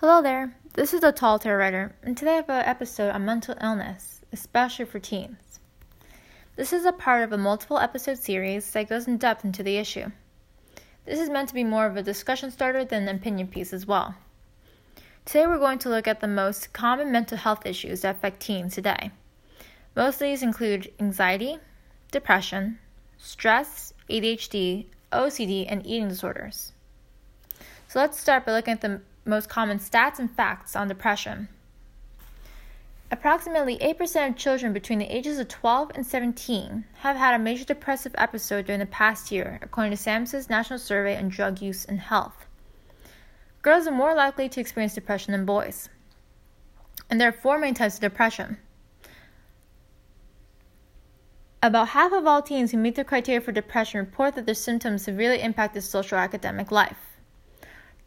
Hello there, this is the Tall Tale Writer, and today I have an episode on mental illness, especially for teens. This is a part of a multiple episode series that goes in depth into the issue. This is meant to be more of a discussion starter than an opinion piece as well. Today we're going to look at the most common mental health issues that affect teens today. Most of these include anxiety, depression, stress, ADHD, OCD, and eating disorders. So let's start by looking at the most common stats and facts on depression. Approximately 8% of children between the ages of 12 and 17 have had a major depressive episode during the past year, according to SAMHSA's National Survey on Drug Use and Health. Girls are more likely to experience depression than boys. And there are four main types of depression. About half of all teens who meet the criteria for depression report that their symptoms severely impact their social academic life.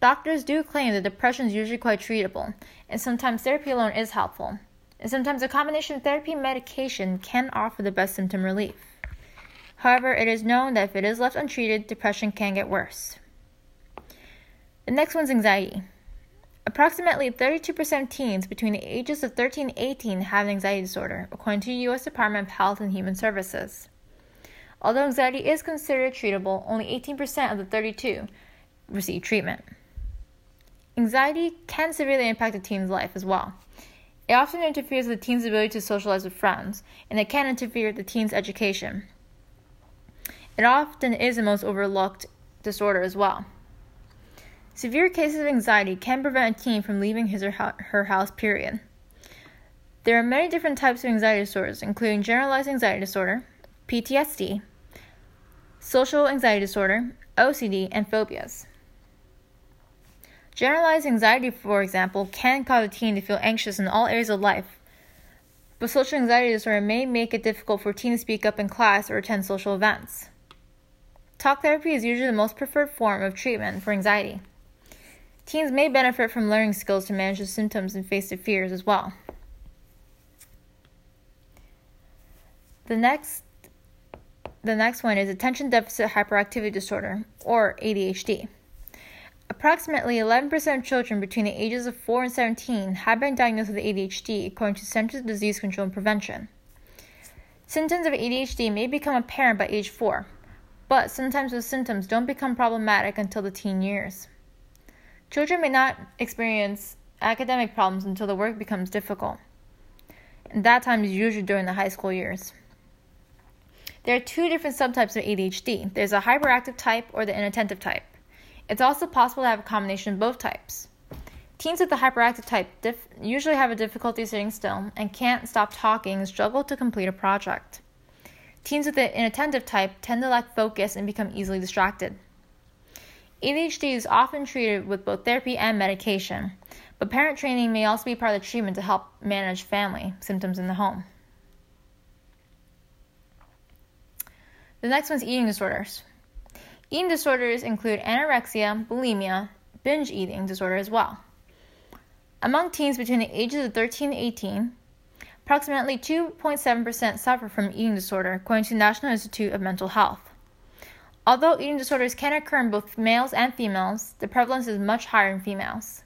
Doctors do claim that depression is usually quite treatable, and sometimes therapy alone is helpful. And sometimes a combination of therapy and medication can offer the best symptom relief. However, it is known that if it is left untreated, depression can get worse. The next one's anxiety. Approximately 32% of teens between the ages of 13 and 18 have an anxiety disorder, according to the U.S. Department of Health and Human Services. Although anxiety is considered treatable, only 18% of the 32 receive treatment. Anxiety can severely impact a teen's life as well. It often interferes with the teen's ability to socialize with friends, and it can interfere with the teen's education. It often is the most overlooked disorder as well. Severe cases of anxiety can prevent a teen from leaving his or her house, period. There are many different types of anxiety disorders, including generalized anxiety disorder, PTSD, social anxiety disorder, OCD, and phobias. Generalized anxiety, for example, can cause a teen to feel anxious in all areas of life. But social anxiety disorder may make it difficult for teens to speak up in class or attend social events. Talk therapy is usually the most preferred form of treatment for anxiety. Teens may benefit from learning skills to manage the symptoms and face their fears as well. The next the next one is attention deficit hyperactivity disorder or ADHD. Approximately 11% of children between the ages of 4 and 17 have been diagnosed with ADHD, according to Centers for Disease Control and Prevention. Symptoms of ADHD may become apparent by age 4, but sometimes the symptoms don't become problematic until the teen years. Children may not experience academic problems until the work becomes difficult, and that time is usually during the high school years. There are two different subtypes of ADHD there's a hyperactive type or the inattentive type. It's also possible to have a combination of both types. Teens with the hyperactive type dif- usually have a difficulty sitting still and can't stop talking and struggle to complete a project. Teens with the inattentive type tend to lack focus and become easily distracted. ADHD is often treated with both therapy and medication, but parent training may also be part of the treatment to help manage family symptoms in the home. The next one's eating disorders. Eating disorders include anorexia, bulimia, binge eating disorder as well. Among teens between the ages of 13 and 18, approximately 2.7% suffer from eating disorder, according to the National Institute of Mental Health. Although eating disorders can occur in both males and females, the prevalence is much higher in females.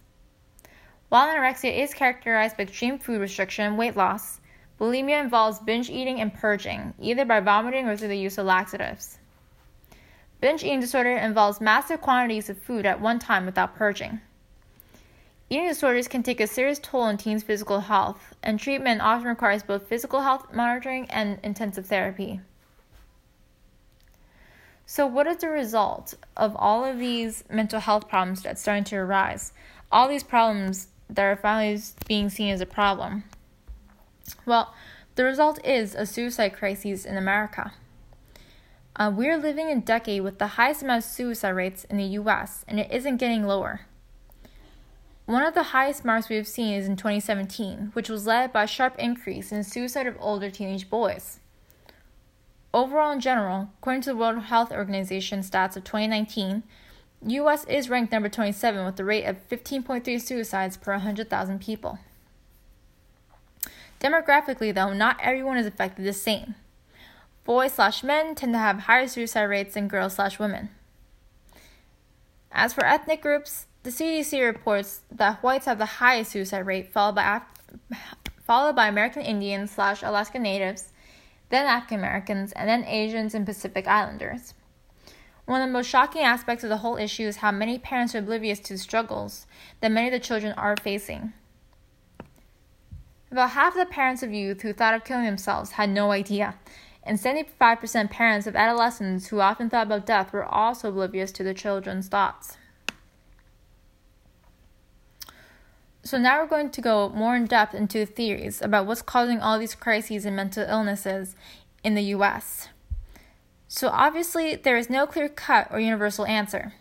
While anorexia is characterized by extreme food restriction and weight loss, bulimia involves binge eating and purging, either by vomiting or through the use of laxatives. Binge eating disorder involves massive quantities of food at one time without purging. Eating disorders can take a serious toll on teens' physical health, and treatment often requires both physical health monitoring and intensive therapy. So, what is the result of all of these mental health problems that's starting to arise? All these problems that are finally being seen as a problem? Well, the result is a suicide crisis in America. Uh, we're living in a decade with the highest amount of suicide rates in the US, and it isn't getting lower. One of the highest marks we have seen is in 2017, which was led by a sharp increase in suicide of older teenage boys. Overall, in general, according to the World Health Organization stats of 2019, US is ranked number 27 with a rate of 15.3 suicides per 100,000 people. Demographically, though, not everyone is affected the same boys slash men tend to have higher suicide rates than girls slash women. As for ethnic groups, the CDC reports that whites have the highest suicide rate, followed by Af- followed by American Indians slash Alaska Natives, then African Americans, and then Asians and Pacific Islanders. One of the most shocking aspects of the whole issue is how many parents are oblivious to the struggles that many of the children are facing. About half of the parents of youth who thought of killing themselves had no idea, and 75% parents of adolescents who often thought about death were also oblivious to their children's thoughts. So, now we're going to go more in depth into theories about what's causing all these crises and mental illnesses in the US. So, obviously, there is no clear cut or universal answer.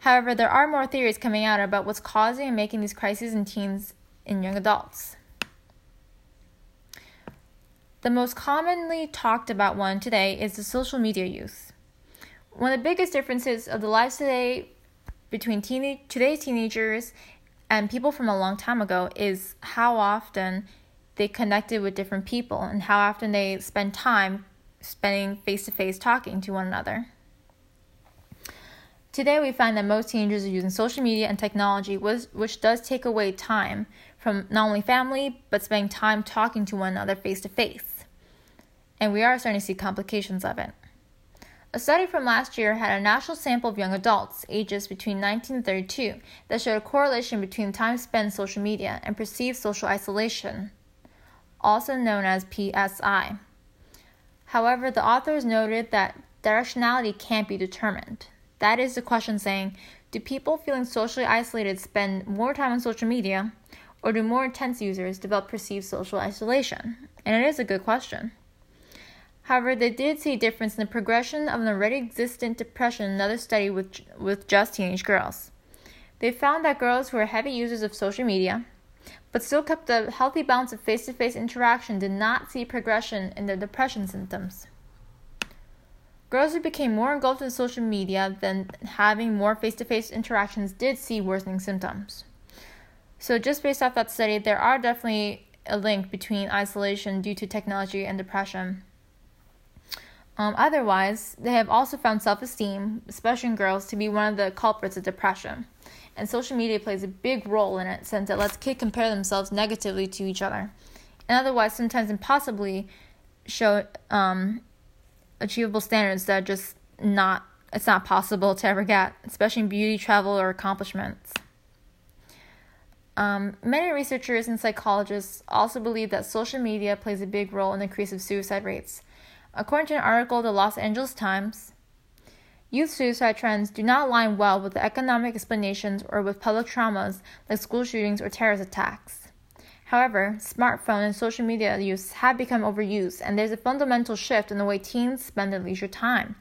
However, there are more theories coming out about what's causing and making these crises in teens and young adults. The most commonly talked about one today is the social media use. One of the biggest differences of the lives today between teen- today's teenagers and people from a long time ago is how often they connected with different people and how often they spend time spending face to face talking to one another. Today, we find that most teenagers are using social media and technology, which does take away time from not only family, but spending time talking to one another face to face and we are starting to see complications of it. A study from last year had a national sample of young adults, ages between 19 and 32, that showed a correlation between time spent on social media and perceived social isolation, also known as PSI. However, the authors noted that directionality can't be determined. That is the question saying, do people feeling socially isolated spend more time on social media, or do more intense users develop perceived social isolation? And it is a good question. However, they did see a difference in the progression of an already existent depression in another study with, with just teenage girls. They found that girls who were heavy users of social media, but still kept a healthy balance of face to face interaction, did not see progression in their depression symptoms. Girls who became more engulfed in social media than having more face to face interactions did see worsening symptoms. So, just based off that study, there are definitely a link between isolation due to technology and depression. Um, otherwise, they have also found self esteem, especially in girls, to be one of the culprits of depression. And social media plays a big role in it since it lets kids compare themselves negatively to each other. And otherwise, sometimes impossibly show um, achievable standards that are just not, it's not possible to ever get, especially in beauty, travel, or accomplishments. Um, many researchers and psychologists also believe that social media plays a big role in the increase of suicide rates. According to an article in the Los Angeles Times, youth suicide trends do not align well with the economic explanations or with public traumas like school shootings or terrorist attacks. However, smartphone and social media use have become overused, and there's a fundamental shift in the way teens spend their leisure time.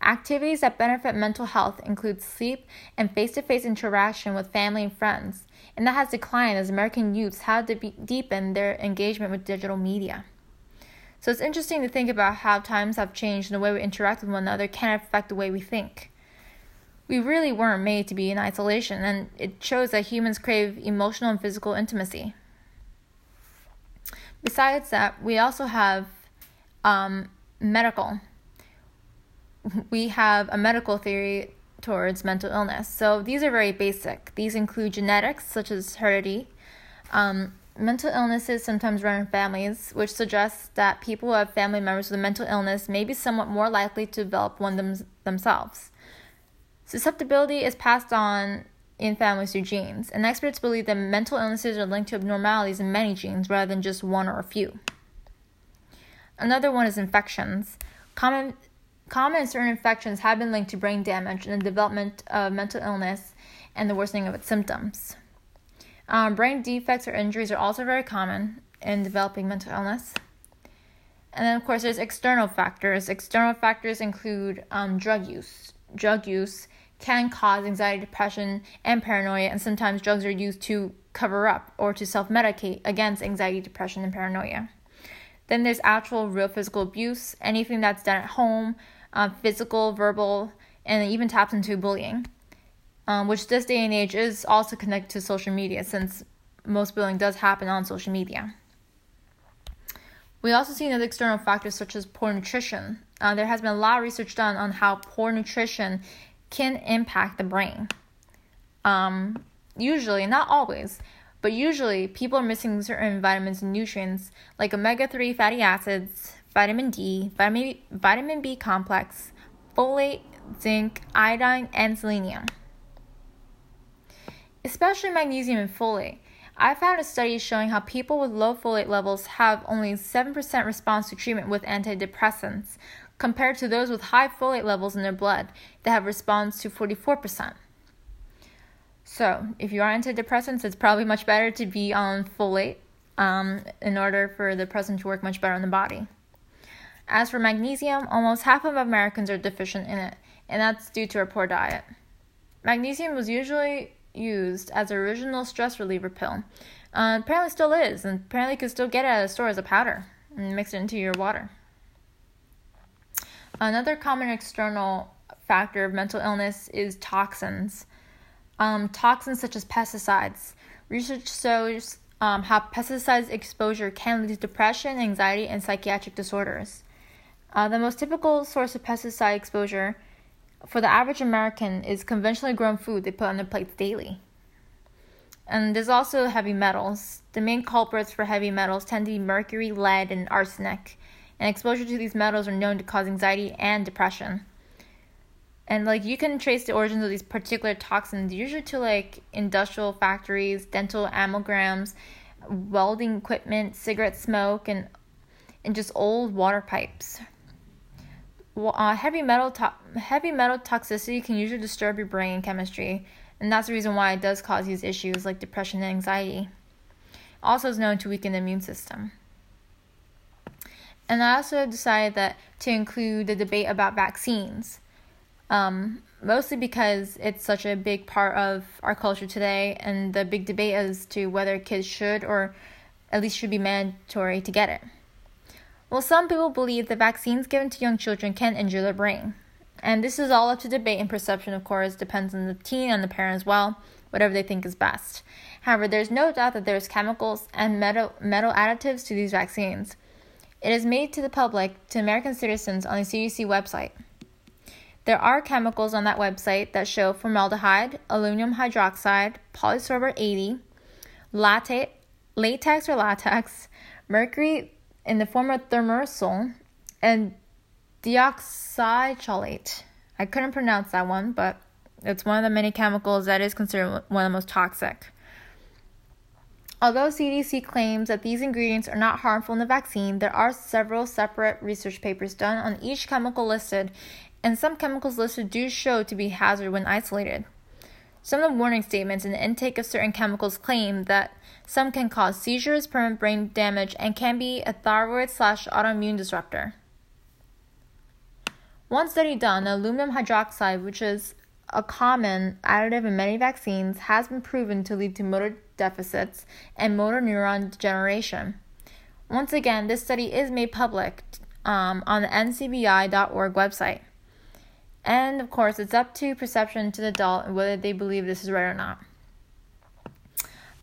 Activities that benefit mental health include sleep and face to face interaction with family and friends, and that has declined as American youths have to deepen their engagement with digital media. So it's interesting to think about how times have changed and the way we interact with one another can affect the way we think. We really weren't made to be in isolation, and it shows that humans crave emotional and physical intimacy. Besides that, we also have um, medical. We have a medical theory towards mental illness. So these are very basic. These include genetics, such as heredity, um, Mental illnesses sometimes run in families, which suggests that people who have family members with a mental illness may be somewhat more likely to develop one them- themselves. Susceptibility is passed on in families through genes, and experts believe that mental illnesses are linked to abnormalities in many genes rather than just one or a few. Another one is infections. Common, common certain infections have been linked to brain damage and the development of mental illness and the worsening of its symptoms. Um, brain defects or injuries are also very common in developing mental illness. And then, of course, there's external factors. External factors include um, drug use. Drug use can cause anxiety, depression, and paranoia, and sometimes drugs are used to cover up or to self medicate against anxiety, depression, and paranoia. Then there's actual, real physical abuse, anything that's done at home, uh, physical, verbal, and even taps into bullying um, which this day and age is also connected to social media since most bullying does happen on social media. We also see other external factors such as poor nutrition. Uh, there has been a lot of research done on how poor nutrition can impact the brain. Um, usually, not always, but usually people are missing certain vitamins and nutrients like omega 3 fatty acids, vitamin D, vitamin, vitamin B complex, folate, zinc, iodine, and selenium. Especially magnesium and folate. I found a study showing how people with low folate levels have only 7% response to treatment with antidepressants, compared to those with high folate levels in their blood that have response to 44%. So, if you are on antidepressants, it's probably much better to be on folate um, in order for the present to work much better in the body. As for magnesium, almost half of Americans are deficient in it, and that's due to our poor diet. Magnesium was usually used as an original stress reliever pill. Uh, apparently still is, and apparently you can still get it at a store as a powder and mix it into your water. Another common external factor of mental illness is toxins. Um, toxins such as pesticides. Research shows um, how pesticides exposure can lead to depression, anxiety, and psychiatric disorders. Uh, the most typical source of pesticide exposure for the average American is conventionally grown food they put on their plates daily. And there's also heavy metals. The main culprits for heavy metals tend to be mercury, lead, and arsenic. And exposure to these metals are known to cause anxiety and depression. And like you can trace the origins of these particular toxins usually to like industrial factories, dental amalgams, welding equipment, cigarette smoke, and and just old water pipes uh, heavy metal to- heavy metal toxicity can usually disturb your brain chemistry, and that's the reason why it does cause these issues like depression and anxiety. Also, is known to weaken the immune system. And I also decided that to include the debate about vaccines, um, mostly because it's such a big part of our culture today, and the big debate as to whether kids should or at least should be mandatory to get it. Well, some people believe that vaccines given to young children can injure their brain. And this is all up to debate and perception, of course, depends on the teen and the parent as well, whatever they think is best. However, there's no doubt that there's chemicals and metal, metal additives to these vaccines. It is made to the public, to American citizens, on the CDC website. There are chemicals on that website that show formaldehyde, aluminum hydroxide, polysorbate 80, latte, latex or latex, mercury in the form of thimerosal and deoxycholate. I couldn't pronounce that one, but it's one of the many chemicals that is considered one of the most toxic. Although CDC claims that these ingredients are not harmful in the vaccine, there are several separate research papers done on each chemical listed, and some chemicals listed do show to be hazard when isolated. Some of the warning statements and the intake of certain chemicals claim that some can cause seizures, permanent brain damage, and can be a thyroid slash autoimmune disruptor. One study done, aluminum hydroxide, which is a common additive in many vaccines, has been proven to lead to motor deficits and motor neuron degeneration. Once again, this study is made public um, on the ncbi.org website. And of course, it's up to perception to the adult whether they believe this is right or not.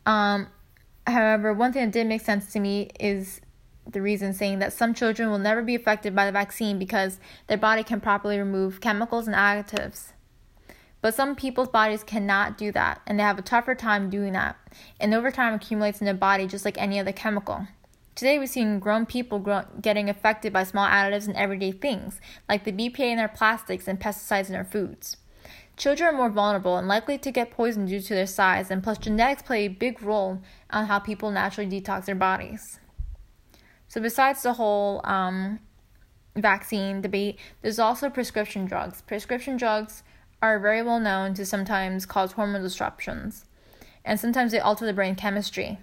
Um, however, one thing that did make sense to me is the reason saying that some children will never be affected by the vaccine because their body can properly remove chemicals and additives. But some people's bodies cannot do that, and they have a tougher time doing that. And over time accumulates in their body just like any other chemical. Today, we've seen grown people grow- getting affected by small additives in everyday things, like the BPA in their plastics and pesticides in our foods. Children are more vulnerable and likely to get poisoned due to their size, and plus, genetics play a big role on how people naturally detox their bodies. So, besides the whole um, vaccine debate, there's also prescription drugs. Prescription drugs are very well known to sometimes cause hormone disruptions, and sometimes they alter the brain chemistry.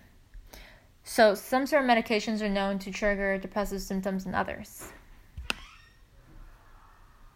So, some certain medications are known to trigger depressive symptoms in others.